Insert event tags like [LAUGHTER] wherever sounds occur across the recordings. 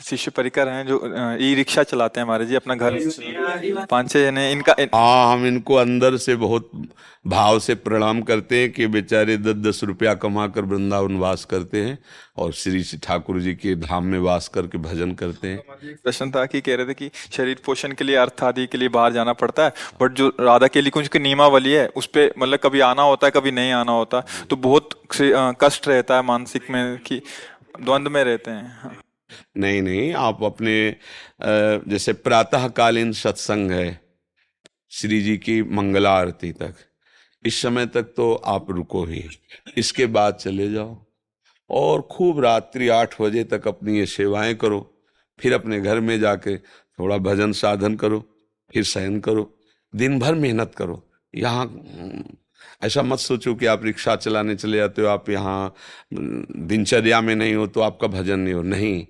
शिष्य परिकर हैं जो ई रिक्शा चलाते हैं हमारे जी अपना घर पाँच छह जने इनका इन- हाँ हम इनको अंदर से बहुत भाव से प्रणाम करते हैं कि बेचारे दस दस रुपया कमा कर वृंदावन वास करते हैं और श्री ठाकुर जी के धाम में वास करके भजन करते हैं प्रश्न था कि कह रहे थे कि शरीर पोषण के लिए अर्थ आदि के लिए बाहर जाना पड़ता है बट जो राधा केली कुंज की नियमावली है उस पे मतलब कभी आना होता है कभी नहीं आना होता तो बहुत कष्ट रहता है मानसिक में कि द्वंद्व में रहते हाँ। नहीं नहीं आप अपने जैसे प्रातःकालीन सत्संग है श्री जी की मंगला आरती तक इस समय तक तो आप रुको ही। इसके बाद चले जाओ और खूब रात्रि आठ बजे तक अपनी ये सेवाएँ करो फिर अपने घर में जाके थोड़ा भजन साधन करो फिर शयन करो दिन भर मेहनत करो। यहाँ हम्म, ऐसा मत सोचो कि आप रिक्शा चलाने चले जाते हो आप यहाँ हम्म, दिनचर्या में नहीं हो तो आपका भजन नहीं हो। नहीं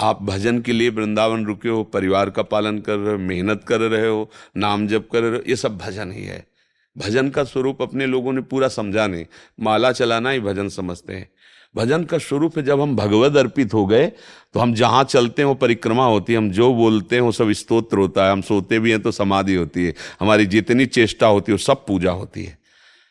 आप भजन के लिए वृंदावन रुके हो, परिवार का पालन कर रहे हो, मेहनत कर रहे हो, नाम जप कर रहे हो, ये सब भजन ही है। भजन का स्वरूप अपने लोगों ने पूरा समझा नहीं। माला चलाना ही भजन समझते हैं। भजन का स्वरूप है जब हम भगवद अर्पित हो गए तो हम जहाँ चलते हैं, वो परिक्रमा होती है। हम जो बोलते हैं, वो सब स्तोत्र होता है। हम सोते भी हैं तो समाधि होती है। हमारी जितनी चेष्टा होती है, वो सब पूजा होती है।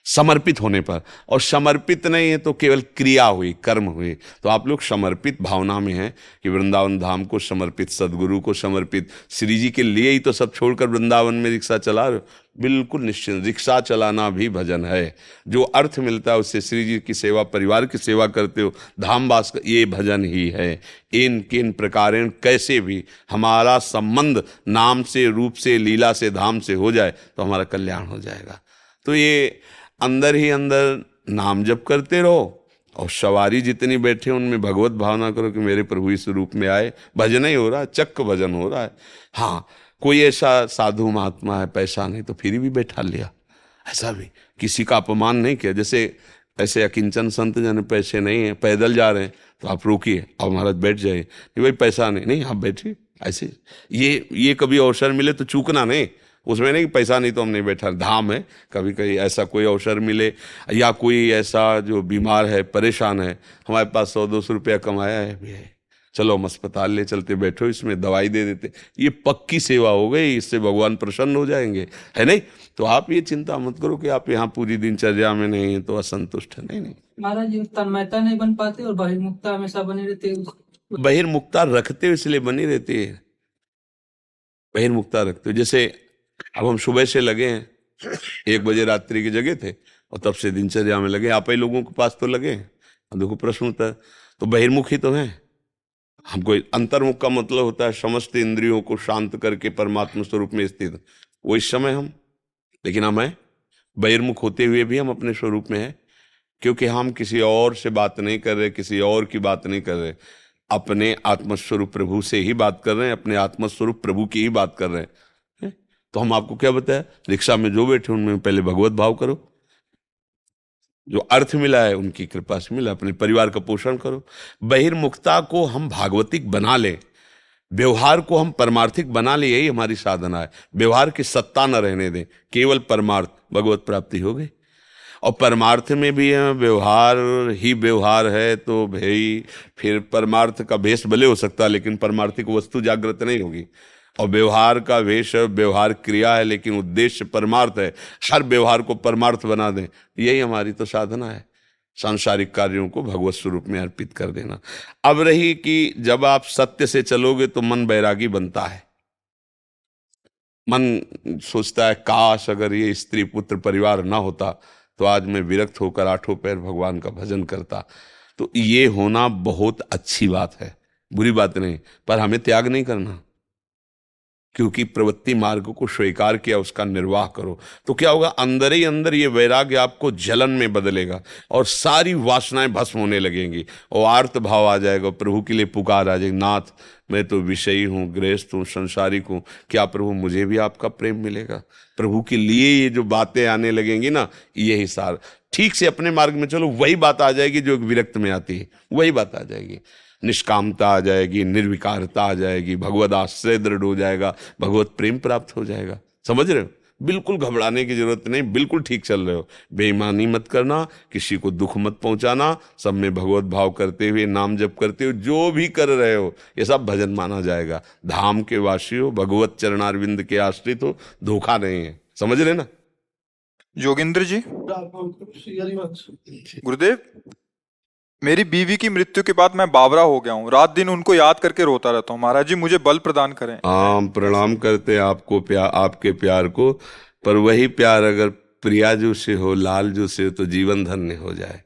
समर्पित होने पर। और समर्पित नहीं है तो केवल क्रिया हुई, कर्म हुई। तो आप लोग समर्पित भावना में हैं कि वृंदावन धाम को समर्पित, सदगुरु को समर्पित, श्री जी के लिए ही तो सब छोड़कर वृंदावन में रिक्शा चला रहे बिल्कुल निश्चिंत, रिक्शा चलाना भी भजन है। जो अर्थ मिलता है उससे श्री जी की सेवा, परिवार की सेवा करते हो धाम वास ये भजन ही है। इन किन प्रकारेण कैसे भी हमारा संबंध नाम से, रूप से, लीला से, धाम से हो जाए तो हमारा कल्याण हो जाएगा। तो ये अंदर ही अंदर नाम जप करते रहो और सवारी जितनी बैठे उनमें भगवत भावना करो कि मेरे प्रभु इस रूप में आए। भजन ही हो रहा है, चक्क भजन हो रहा है। हाँ कोई ऐसा साधु महात्मा है, पैसा नहीं तो फिर भी बैठा लिया। ऐसा भी किसी का अपमान नहीं किया। जैसे ऐसे अकिंचन संत जन पैसे नहीं है, पैदल जा रहे हैं तो आप रोकिए अब महाराज बैठ जाइए। भाई, पैसा नहीं। नहीं, आप बैठिए, ऐसे। ये ये कभी अवसर मिले तो चूकना नहीं। उसमें नहीं पैसा नहीं तो हम नहीं बैठा। धाम है कभी कभी ऐसा कोई अवसर मिले या कोई ऐसा जो बीमार है परेशान है हमारे पास सौ दो सौ रुपया कमाया है भी है। चलो हम अस्पताल ले चलते बैठो इसमें दवाई दे देते। ये पक्की सेवा हो गई इससे भगवान प्रसन्न हो जाएँगे। है नहीं? तो आप ये चिंता मत करो कि आप यहाँ पूरी दिनचर्या में नहीं है तो असंतुष्ट है। नहीं नहीं। महाराज तन्मयता नहीं बन पाते और बहिर्मुखता हमेशा बनी रहती है बहिर्मुखता रखते हो इसलिए बनी रहती है। बहिर्मुखता रखते हो जैसे अब हम सुबह से लगे हैं। एक बजे रात्रि की जगह थे और तब से दिनचर्या में लगे आप ही लोगों के पास तो लगे अब देखो प्रश्न होता है तो बहिर्मुख तो है? हमको अंतर्मुख का मतलब होता है समस्त इंद्रियों को शांत करके परमात्मा स्वरूप में स्थित। वो इस समय हम। लेकिन हम बहिर्मुख होते हुए भी हम अपने स्वरूप में हैं। क्योंकि हम किसी और से बात नहीं कर रहे, किसी और की बात नहीं कर रहे। अपने आत्मस्वरूप प्रभु से ही बात कर रहे हैं, अपने आत्मस्वरूप प्रभु की ही बात कर रहे हैं। तो हम आपको क्या बताया रिक्शा में जो बैठे, उनमें पहले भगवत भाव करो। जो अर्थ मिला है, उनकी कृपा से मिला। अपने परिवार का पोषण करो। बहिर्मुखता को हम भागवतिक बना लें। व्यवहार को हम परमार्थिक बना ले, यही हमारी साधना है। व्यवहार की सत्ता न रहने दें। केवल परमार्थ, भगवत प्राप्ति हो गई। और परमार्थ में भी व्यवहार ही व्यवहार है तो भाई, फिर परमार्थ का भेष भले हो सकता है लेकिन परमार्थिक वस्तु जागृत नहीं होगी। और व्यवहार का वेश व्यवहार क्रिया है, लेकिन उद्देश्य परमार्थ है। हर व्यवहार को परमार्थ बना दें। यही हमारी तो साधना है। सांसारिक कार्यों को भगवत स्वरूप में अर्पित कर देना। अब रही कि जब आप सत्य से चलोगे तो मन बैरागी बनता है। मन सोचता है, काश अगर ये स्त्री पुत्र परिवार ना होता तो आज मैं विरक्त होकर आठों पैर भगवान का भजन करता। तो ये होना बहुत अच्छी बात है। बुरी बात नहीं, पर हमें त्याग नहीं करना। क्योंकि प्रवृत्ति मार्ग को स्वीकार किया, उसका निर्वाह करो। तो क्या होगा? अंदर ही अंदर ये वैराग्य आपको जलन में बदलेगा और सारी वासनाएँ भस्म होने लगेंगी। और आर्त भाव आ जाएगा प्रभु के लिए पुकार आ जाएगी। नाथ, मैं तो विषयी हूँ, गृहस्थ हूँ, संसारिक हूँ। क्या प्रभु, मुझे भी आपका प्रेम मिलेगा? प्रभु के लिए ये जो बातें आने लगेंगी ना, यही सार। ठीक से अपने मार्ग में चलो, वही बात आ जाएगी जो विरक्त में आती है। वही बात आ जाएगी। निष्कामता आ जाएगी निर्विकारता आ जाएगी भगवत आश्रय दृढ़ हो जाएगा भगवत प्रेम प्राप्त हो जाएगा। समझ रहे हो? बिल्कुल घबराने की ज़रूरत नहीं बिल्कुल ठीक चल रहे हो। बेईमानी मत करना किसी को दुख मत पहुंचाना सब में भगवत भाव करते हुए नाम जप करते हुए जो भी कर रहे हो ये सब भजन माना जाएगा। धाम के वासी हो भगवत चरणारविंद के आश्रित हो धोखा नहीं है। समझ रहे ना? जोगिंद्र जी? गुरुदेव? मेरी बीवी की मृत्यु के बाद मैं बावरा हो गया हूँ। रात दिन उनको याद करके रोता रहता हूँ। महाराज जी, मुझे बल प्रदान करें। आम प्रणाम करते हैं आपको प्यार आपके प्यार को, पर वही प्यार अगर प्रियाजू से हो, लालजू से हो तो जीवन धन्य हो जाए।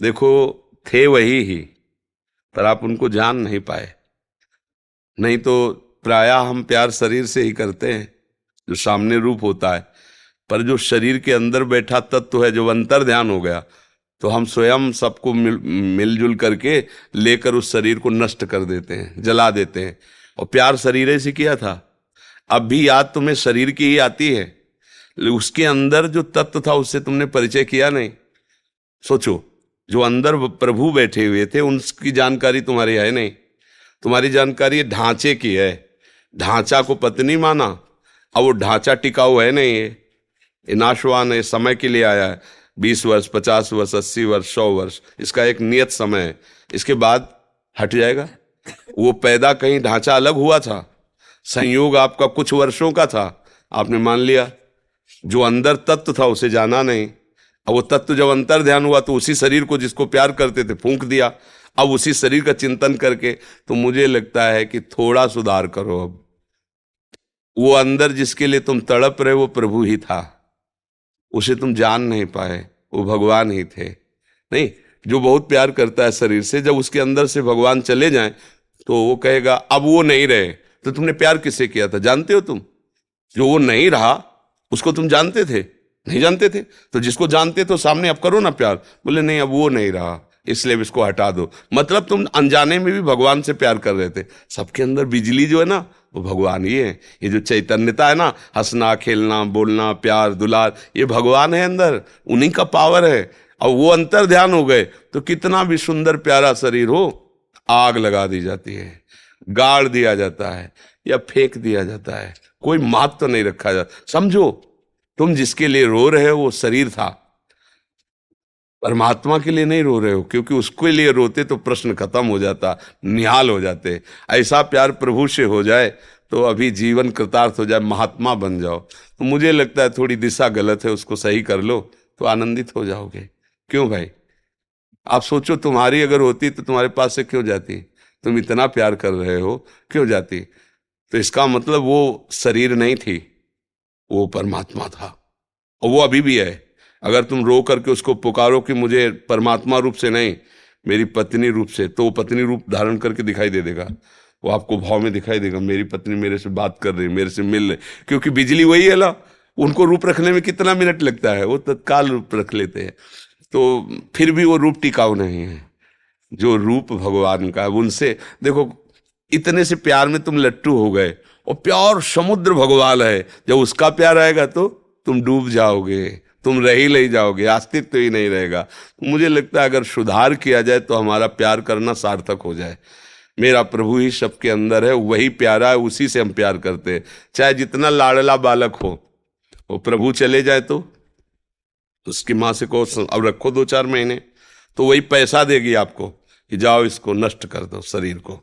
देखो, थे वही ही, पर आप उनको जान नहीं पाए। नहीं तो प्राय हम प्यार शरीर से ही करते हैं, जो सामने रूप होता है। पर जो शरीर के अंदर बैठा तत्व है, जो अंतर ध्यान हो गया तो हम स्वयं सबको मिल, मिलजुल करके लेकर उस शरीर को नष्ट कर देते हैं, जला देते हैं। और प्यार शरीर से किया था। अब भी याद तुम्हें शरीर की ही आती है। उसके अंदर जो तत्व था, उससे तुमने परिचय किया नहीं। सोचो, जो अंदर प्रभु बैठे हुए थे, उनकी जानकारी तुम्हारी है नहीं। तुम्हारी जानकारी ढांचे की है। ढांचा को पत्नी माना। अब वो ढांचा टिकाऊ है नहीं ये नाशवान है, समय के लिए आया है। बीस वर्ष, पचास वर्ष, अस्सी वर्ष, सौ वर्ष, इसका एक नियत समय है। इसके बाद हट जाएगा। वो पैदा कहीं ढांचा अलग हुआ था। संयोग आपका कुछ वर्षों का था। आपने मान लिया, जो अंदर तत्व था उसे जाना नहीं। अब वो तत्व जब अंतर ध्यान हुआ तो उसी शरीर को जिसको प्यार करते थे फूंक दिया। अब उसी शरीर का चिंतन करके तो मुझे लगता है कि थोड़ा सुधार करो अब। वो अंदर जिसके लिए तुम तड़प रहे वो प्रभु ही था। उसे तुम जान नहीं पाए। वो भगवान ही थे। नहीं, जो बहुत प्यार करता है शरीर से, जब उसके अंदर से भगवान चले जाएँ तो वो कहेगा, अब वो नहीं रहे। तो तुमने प्यार किससे किया था? जानते हो तुम? जो वो नहीं रहा, उसको तुम जानते थे? नहीं जानते थे? तो जिसको जानते तो सामने अब करो ना प्यार। बोले, नहीं, अब वो नहीं रहा, इसलिए इसको हटा दो। मतलब तुम अनजाने में भी भगवान से प्यार कर रहे थे। सबके अंदर बिजली जो है ना वो भगवान है ये जो चैतन्यता है ना, हंसना, खेलना, बोलना, प्यार, दुलार, ये भगवान है अंदर। उन्हीं का पावर है। और वो अंतर ध्यान हो गए तो कितना भी सुंदर प्यारा शरीर हो, आग लगा दी जाती है, गाड़ दिया जाता है, या फेंक दिया जाता है। कोई महत्व तो नहीं रखा जाता समझो, तुम जिसके लिए रो रहे हो, वो शरीर था। परमात्मा के लिए नहीं रो रहे हो, क्योंकि उसके लिए रोते तो प्रश्न खत्म हो जाता, निहाल हो जाते। ऐसा प्यार प्रभु से हो जाए तो अभी जीवन कृतार्थ हो जाए, महात्मा बन जाओ। तो मुझे लगता है थोड़ी दिशा गलत है, उसको सही कर लो तो आनंदित हो जाओगे। क्यों भाई? आप सोचो, तुम्हारी अगर होती तो तुम्हारे पास से क्यों जाती? तुम इतना प्यार कर रहे हो, क्यों जाती? तो इसका मतलब वो शरीर नहीं थी, वो परमात्मा था, और वो अभी भी है। अगर तुम रो करके उसको पुकारो कि मुझे परमात्मा रूप से नहीं, मेरी पत्नी रूप से तो वो पत्नी रूप धारण करके दिखाई दे देगा। वो आपको भाव में दिखाई देगा, मेरी पत्नी मेरे से बात कर रही, मेरे से मिल रही, क्योंकि बिजली वही है ला। उनको रूप रखने में कितना मिनट लगता है, वो तत्काल रूप रख लेते हैं। तो फिर भी वो रूप टिकाऊ नहीं है। जो रूप भगवान का है, उनसे, देखो, इतने से प्यार में तुम लट्टू हो गए, और प्यार समुद्र भगवान है। जब उसका प्यार आएगा तो तुम डूब जाओगे। तुम रह ही नहीं जाओगे, अस्तित्व ही नहीं रहेगा। तो मुझे लगता है अगर सुधार किया जाए तो हमारा प्यार करना सार्थक हो जाए। मेरा प्रभु ही सबके अंदर है, वही प्यारा है, उसी से हम प्यार करते हैं। चाहे जितना लाड़ला बालक हो, वो प्रभु चले जाए तो उसकी माँ से को अब रखो दो चार महीने। तो वही पैसा देगी आपको कि जाओ इसको नष्ट कर दो शरीर को।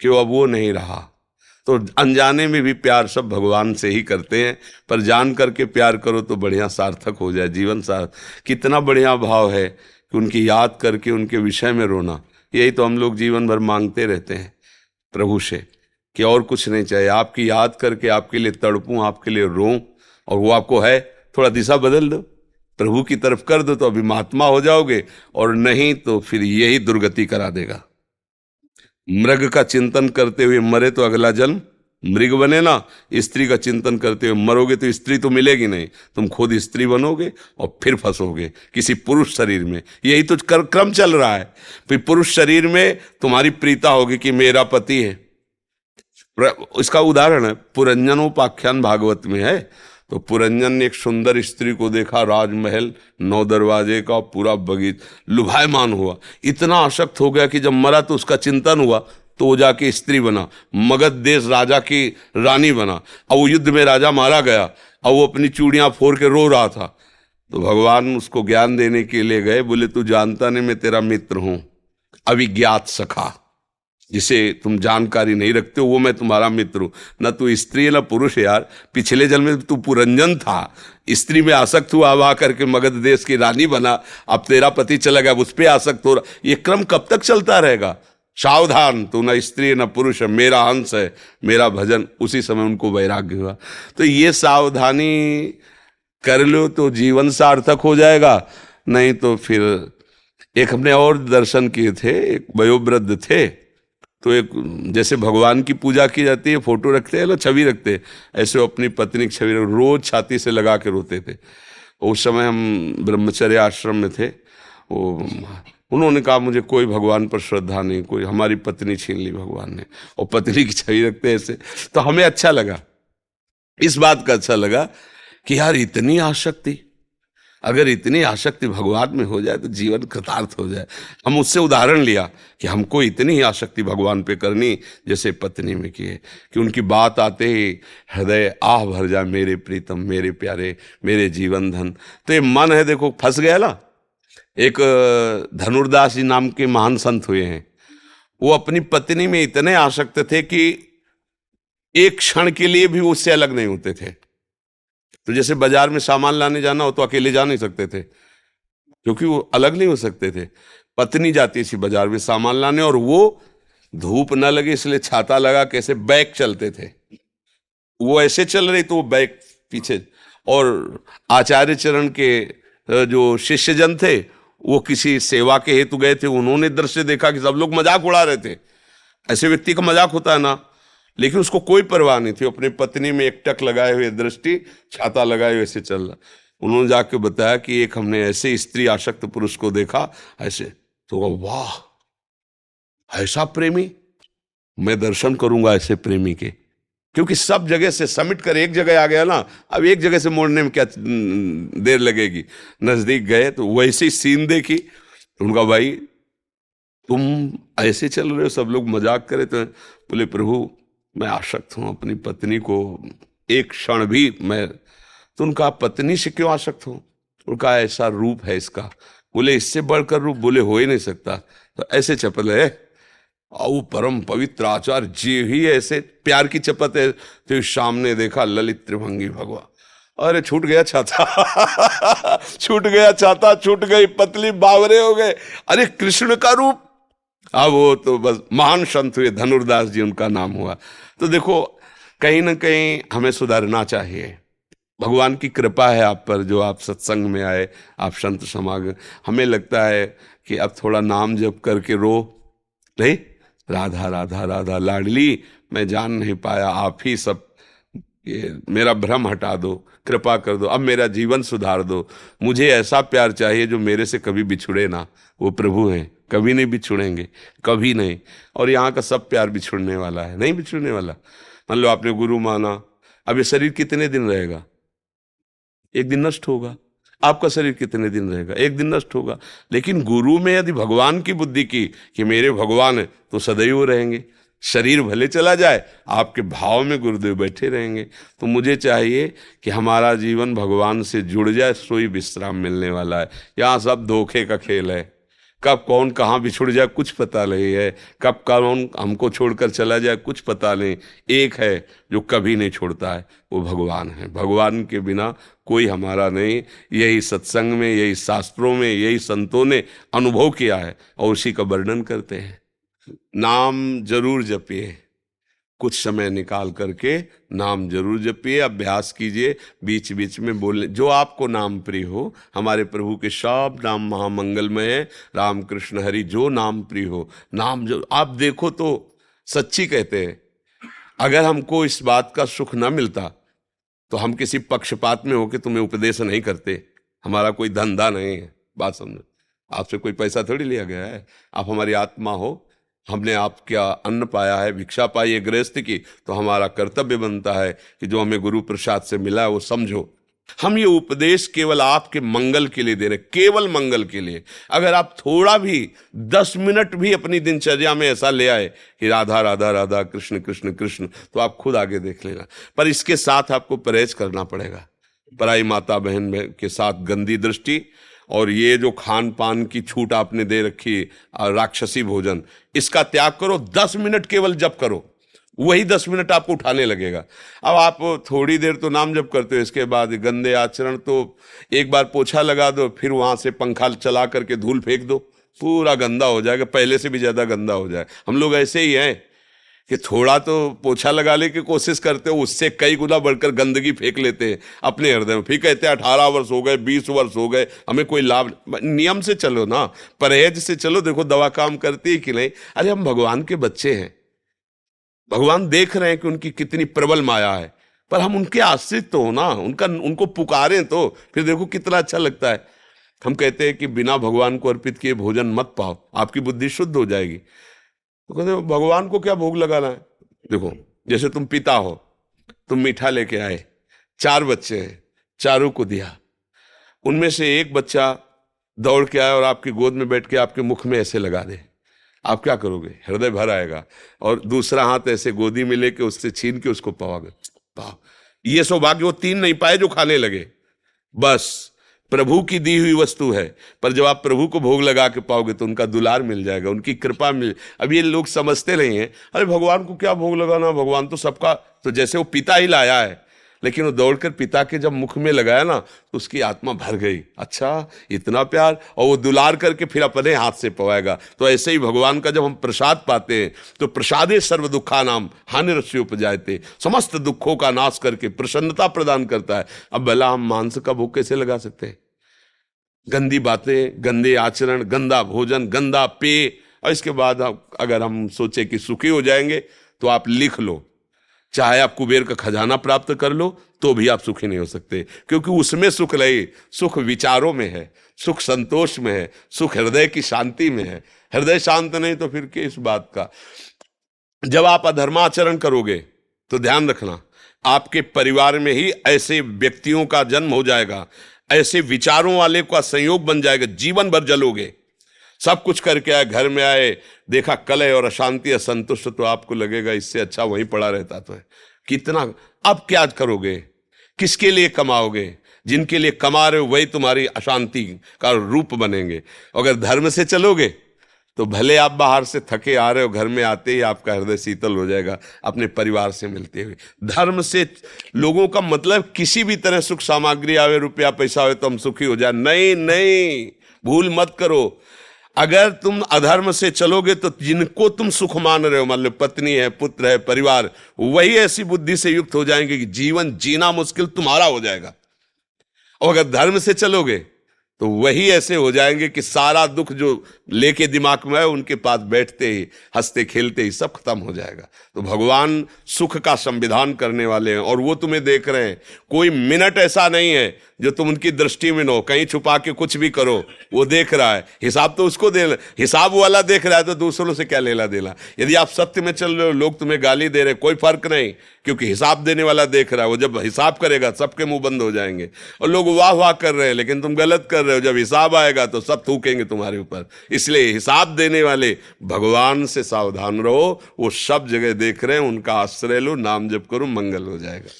क्यों? अब वो नहीं रहा। तो अनजाने में भी प्यार सब भगवान से ही करते हैं, पर जान करके प्यार करो तो बढ़िया सार्थक हो जाए, जीवन सार्थ कितना बढ़िया भाव है कि उनकी याद करके, उनके विषय में रोना। यही तो हम लोग जीवन भर मांगते रहते हैं, प्रभु से, कि और कुछ नहीं चाहिए। आपकी याद करके आपके लिए तड़पूं, आपके लिए रो और वो आपको है, थोड़ा दिशा बदल दो, प्रभु की तरफ़ कर दो तो अभी महात्मा हो जाओगे, और नहीं तो फिर यही दुर्गति करा देगा। मृग का चिंतन करते हुए मरे तो अगला जन्म। मृग बने ना स्त्री का चिंतन करते हुए मरोगे तो स्त्री तो मिलेगी नहीं। तुम खुद स्त्री बनोगे और फिर फंसोगे किसी पुरुष शरीर में। यही तो कर, क्रम चल रहा है। फिर पुरुष शरीर में तुम्हारी प्रीता होगी कि मेरा पति है। इसका उदाहरण है पुरंजनोपाख्यान भागवत में है। तो पुरंजन ने एक सुंदर स्त्री को देखा, राजमहल, नौ दरवाजे का पूरा बगीच लुभायमान हुआ। इतना आसक्त हो गया कि जब मरा तो उसका चिंतन हुआ तो जाके स्त्री बना, मगध देश राजा की रानी बना। और वो युद्ध में राजा मारा गया और वो अपनी चूड़ियाँ फोड़ के रो रहा था। तो भगवान उसको ज्ञान देने के लिए गए, बोले, तू जानता नहीं मैं तेरा मित्र हूँ अभिज्ञात सखा। जिसे तुम जानकारी नहीं रखते हो, वो मैं तुम्हारा मित्र हूँ। न तू स्त्री न पुरुष यार। पिछले जन्म में तू पुरंजन था। स्त्री में आसक्त हुआ, अब आवा करके मगध देश की रानी बना। अब तेरा पति चला गया उस पर आसक्त हो रहा। ये क्रम कब तक चलता रहेगा? सावधान, तू न स्त्री, न पुरुष है। मेरा हंस है, मेरा भजन। उसी समय उनको वैराग्य हुआ। तो ये सावधानी कर लो तो जीवन सार्थक हो जाएगा। नहीं तो फिर एक हमने और दर्शन किए थे, एक वयोवृद्ध थे। तो एक, जैसे भगवान की पूजा की जाती है, फ़ोटो रखते हैं ना छवि रखते हैं। ऐसे वो अपनी पत्नी की छवि रोज छाती से लगा के रोते थे। उस समय हम ब्रह्मचर्य आश्रम में थे। वो, उन्होंने कहा, मुझे कोई भगवान पर श्रद्धा नहीं, कोई, हमारी पत्नी छीन ली भगवान ने, और पत्नी की छवि रखते ऐसे। तो हमें अच्छा लगा। इस बात का अच्छा लगा कि यार इतनी आसक्ति अगर इतनी आसक्ति भगवान में हो जाए तो जीवन कृतार्थ हो जाए। हम उससे उदाहरण लिया कि हमको इतनी ही आसक्ति भगवान पे करनी जैसे पत्नी में किए कि उनकी बात आते ही हृदय आह भर जाए, मेरे प्रीतम, मेरे प्यारे, मेरे जीवन धन। तो ये मन है, देखो, फंस गया ना? एक धनुर्दास जी नाम के महान संत हुए हैं। वो अपनी पत्नी में इतने आसक्त थे कि एक क्षण के लिए भी उससे अलग नहीं होते थे। तो जैसे बाज़ार में सामान लाने जाना हो तो अकेले जा नहीं सकते थे, क्योंकि वो अलग नहीं हो सकते थे। पत्नी जाती थी बाज़ार में सामान लाने और वो धूप न लगे, इसलिए छाता लगा कैसे बैग चलते थे। वो ऐसे चल रही तो वो बैग पीछे और आचार्य चरण के जो शिष्यजन थे, वो किसी सेवा के हेतु गए थे, उन्होंने दृश्य देखा कि सब लोग मज़ाक उड़ा रहे थे। ऐसे व्यक्ति का मज़ाक होता है ना। लेकिन उसको कोई परवाह नहीं थी। अपनी पत्नी में एक टक लगाए हुए दृष्टि, छाता लगाए हुए ऐसे चल रहा। उन्होंने जाके बताया कि एक हमने ऐसे स्त्री आशक्त पुरुष को देखा, ऐसे। तो वाह! ऐसा प्रेमी? मैं दर्शन करूँगा ऐसे प्रेमी के। क्योंकि सब जगह से समिट कर एक जगह आ गया ना, अब एक जगह से मोड़ने में क्या देर लगेगी। नज़दीक गए तो वैसी सीन देखी। उनका, भाई, तुम ऐसे चल रहे हो, सब लोग मज़ाक करे तो बोले, प्रभु मैं आसक्त हूँ अपनी पत्नी को। एक क्षण भी मैं तो उनका पत्नी से क्यों आसक्त हूँ? उनका ऐसा रूप है इसका। बोले, इससे बढ़कर रूप बोले, हो ही नहीं सकता। तो ऐसे चपल है। आओ परम पवित्र आचार जी ही ऐसे प्यार की चपत है। तो सामने देखा ललित त्रिभंगी भगवान अरे, छूट गया छाता [LAUGHS] छूट गया छाता छूट गई। पतली बावरे हो गए। अरे, कृष्ण का रूप अब वो तो बस महान संत हुए, धनुर्दास जी, उनका नाम हुआ। तो देखो, कहीं ना कहीं हमें सुधारना चाहिए। भगवान की कृपा है आप पर, जो आप सत्संग में आए, आप संत समागम हमें लगता है कि अब थोड़ा नाम जप करके रो। नहीं, राधा राधा राधा लाडली, मैं जान नहीं पाया, आप ही सब, ये मेरा भ्रम हटा दो, कृपा कर दो, अब मेरा जीवन सुधार दो। मुझे ऐसा प्यार चाहिए जो मेरे से कभी बिछुड़े ना। वो प्रभु हैं। कभी नहीं बिछुड़ेंगे कभी नहीं। और यहाँ का सब प्यार बिछुड़ने वाला है, नहीं बिछुड़ने वाला। मान लो आपने गुरु माना, अब ये शरीर कितने दिन रहेगा? एक दिन नष्ट होगा। आपका शरीर कितने दिन रहेगा? एक दिन नष्ट होगा। लेकिन गुरु में यदि भगवान की बुद्धि की कि मेरे भगवान है तो सदैव रहेंगे। शरीर भले चला जाए, आपके भाव में गुरुदेव बैठे रहेंगे। तो मुझे चाहिए कि हमारा जीवन भगवान से जुड़ जाए सोई विश्राम मिलने वाला है। यहाँ सब धोखे का खेल है। कब कौन कहाँ बिछुड़ जाए, कुछ पता नहीं है। कब कौन हमको छोड़कर चला जाए, कुछ पता नहीं। एक है जो कभी नहीं छोड़ता है, वो भगवान है। भगवान के बिना कोई हमारा नहीं। यही सत्संग में, यही शास्त्रों में, यही संतों ने अनुभव किया है और उसी का वर्णन करते हैं। नाम ज़रूर जपिए। कुछ समय निकाल करके नाम ज़रूर जपिए, अभ्यास कीजिए बीच बीच में बोलने जो आपको नाम प्रिय हो, हमारे प्रभु के सब नाम महामंगलमय है राम कृष्ण हरि जो नाम प्रिय हो, नाम जो, आप देखो तो सच्ची कहते हैं, अगर हमको इस बात का सुख न मिलता तो हम किसी पक्षपात में होकर तुम्हें उपदेश नहीं करते, हमारा कोई धंधा नहीं है, बात समझो, आपसे कोई पैसा थोड़ी लिया गया है, आप हमारी आत्मा हो हमने आपका अन्न पाया है, भिक्षा पाई है गृहस्थ की तो हमारा कर्तव्य बनता है कि जो हमें गुरु प्रसाद से मिला है, वो समझो। हम ये उपदेश केवल आपके मंगल के लिए दे रहे केवल मंगल के लिए। अगर आप थोड़ा भी, दस मिनट भी अपनी दिनचर्या में ऐसा ले आए, कि राधा राधा राधा, कृष्ण कृष्ण कृष्ण तो आप खुद आगे देख लेना। पर इसके साथ आपको परहेज करना पड़ेगा। पराई माता बहन के साथ गंदी दृष्टि और ये जो खान पान की छूट आपने दे रखी राक्षसी भोजन, इसका त्याग करो, दस मिनट केवल जप करो, वही दस मिनट आपको उठाने लगेगा। अब आप थोड़ी देर तो नाम जप करते हो, इसके बाद गंदे आचरण तो एक बार पोछा लगा दो, फिर वहाँ से पंखा चला करके धूल फेंक दो, पूरा गंदा हो जाएगा, पहले से भी ज़्यादा गंदा हो जाए। हम लोग ऐसे ही हैं कि थोड़ा तो पोछा लगाने की कोशिश करते हो, उससे कई गुना बढ़कर गंदगी फेंक लेते हैं अपने हृदय में। फिर कहते हैं, अठारह वर्ष हो गए, बीस वर्ष हो गए, हमें कोई लाभ नियम से चलो ना, परहेज से चलो, देखो दवा काम करती है कि नहीं। अरे हम भगवान के बच्चे हैं। भगवान देख रहे हैं कि उनकी कितनी प्रबल माया है, पर हम उनके आश्रित तो हो ना, उनका, उनको पुकारें तो फिर देखो कितना अच्छा लगता है। हम कहते हैं कि बिना भगवान को अर्पित किए भोजन मत पाओ, आपकी बुद्धि शुद्ध हो जाएगी। तो कहते भगवान को क्या भोग लगाना है? देखो, जैसे तुम पिता हो, तुम मीठा लेके आए, चार बच्चे हैं, चारों को दिया। उनमें से एक बच्चा दौड़ के आया और आपकी गोद में बैठ के आपके मुख में ऐसे लगा दे। आप क्या करोगे? हृदय भर आएगा। और दूसरा हाथ ऐसे गोदी में लेके उससे छीन के उसको पाओगे पाओ ये सौभाग्य वो तीन नहीं पाए जो खाने लगे। बस प्रभु की दी हुई वस्तु है। पर जब आप प्रभु को भोग लगा के पाओगे तो उनका दुलार मिल जाएगा, उनकी कृपा मिल। अब ये लोग समझते नहीं हैं, अरे भगवान को क्या भोग लगाना, भगवान तो सबका तो जैसे वो पिता ही लाया है लेकिन वो दौड़कर पिता के जब मुख में लगाया ना तो उसकी आत्मा भर गई। अच्छा इतना प्यार, और वो दुलार करके फिर अपने हाथ से पवाएगा। तो ऐसे ही भगवान का जब हम प्रसाद पाते हैं तो प्रसादे सर्व दुखा नाम, हानि रस्य उपजाते समस्त दुखों का नाश करके प्रसन्नता प्रदान करता है। अब भला हम मांस का भोग कैसे लगा सकते हैं? गंदी बातें, गंदे आचरण, गंदा भोजन, गंदा पेय, और इसके बाद अगर हम सोचे कि सुखी हो जाएँगे तो आप लिख लो। चाहे आप कुबेर का खजाना प्राप्त कर लो तो भी आप सुखी नहीं हो सकते। क्योंकि उसमें सुख नहीं, सुख विचारों में है, सुख संतोष में है, सुख हृदय की शांति में है। हृदय शांत नहीं तो फिर किस बात का? जब आप अधर्माचरण करोगे तो ध्यान रखना, आपके परिवार में ही ऐसे व्यक्तियों का जन्म हो जाएगा, ऐसे विचारों वाले का संयोग बन जाएगा, जीवन भर जलोगे। सब कुछ करके आए, घर में आए, देखा कलह और अशांति, असंतुष्ट तो आपको लगेगा, इससे अच्छा वहीं पड़ा रहता तो है। कितना, अब क्या करोगे? किसके लिए कमाओगे? जिनके लिए कमा रहे हो, वही तुम्हारी अशांति का रूप बनेंगे। अगर धर्म से चलोगे तो भले आप बाहर से थके आ रहे हो, घर में आते ही आपका हृदय शीतल हो जाएगा, अपने परिवार से मिलते हुए। धर्म से, लोगों का मतलब किसी भी तरह सुख सामग्री आवे, रुपया पैसा आवे तो हम सुखी हो जाए। नहीं नहीं, भूल मत करो। अगर तुम अधर्म से चलोगे तो जिनको तुम सुख मान रहे हो, मान लो, पत्नी है, पुत्र है, परिवार, वही ऐसी बुद्धि से युक्त हो जाएँगे कि जीवन जीना मुश्किल तुम्हारा हो जाएगा। और अगर धर्म से चलोगे तो वही ऐसे हो जाएँगे कि सारा दुख जो लेके दिमाग में है उनके पास बैठते ही, हँसते, खेलते ही, सब खत्म हो जाएगा। तो भगवान सुख का संविधान करने वाले हैं, और वो तुम्हें देख रहे हैं। कोई मिनट ऐसा नहीं है जो तुम उनकी दृष्टि में नो कहीं छुपा के कुछ भी करो, वो देख रहा है। हिसाब तो उसको दे, हिसाब वाला देख रहा है तो दूसरों से क्या लेला देला। यदि आप सत्य में चल रहे हो, लोग तुम्हें गाली दे रहे कोई फ़र्क नहीं, क्योंकि हिसाब देने वाला देख रहा है। वो जब हिसाब करेगा, सबके मुँह बंद हो जाएँगे। और लोग वाह वाह कर रहे हैं, लेकिन तुम गलत कर रहे हो, जब हिसाब आएगा तो सब थूकेंगे तुम्हारे ऊपर। इसलिए हिसाब देने वाले भगवान से सावधान रहो, वो सब जगह देख रहे हैं, उनका आश्रय लो, नाम जप करो, मंगल हो जाएगा।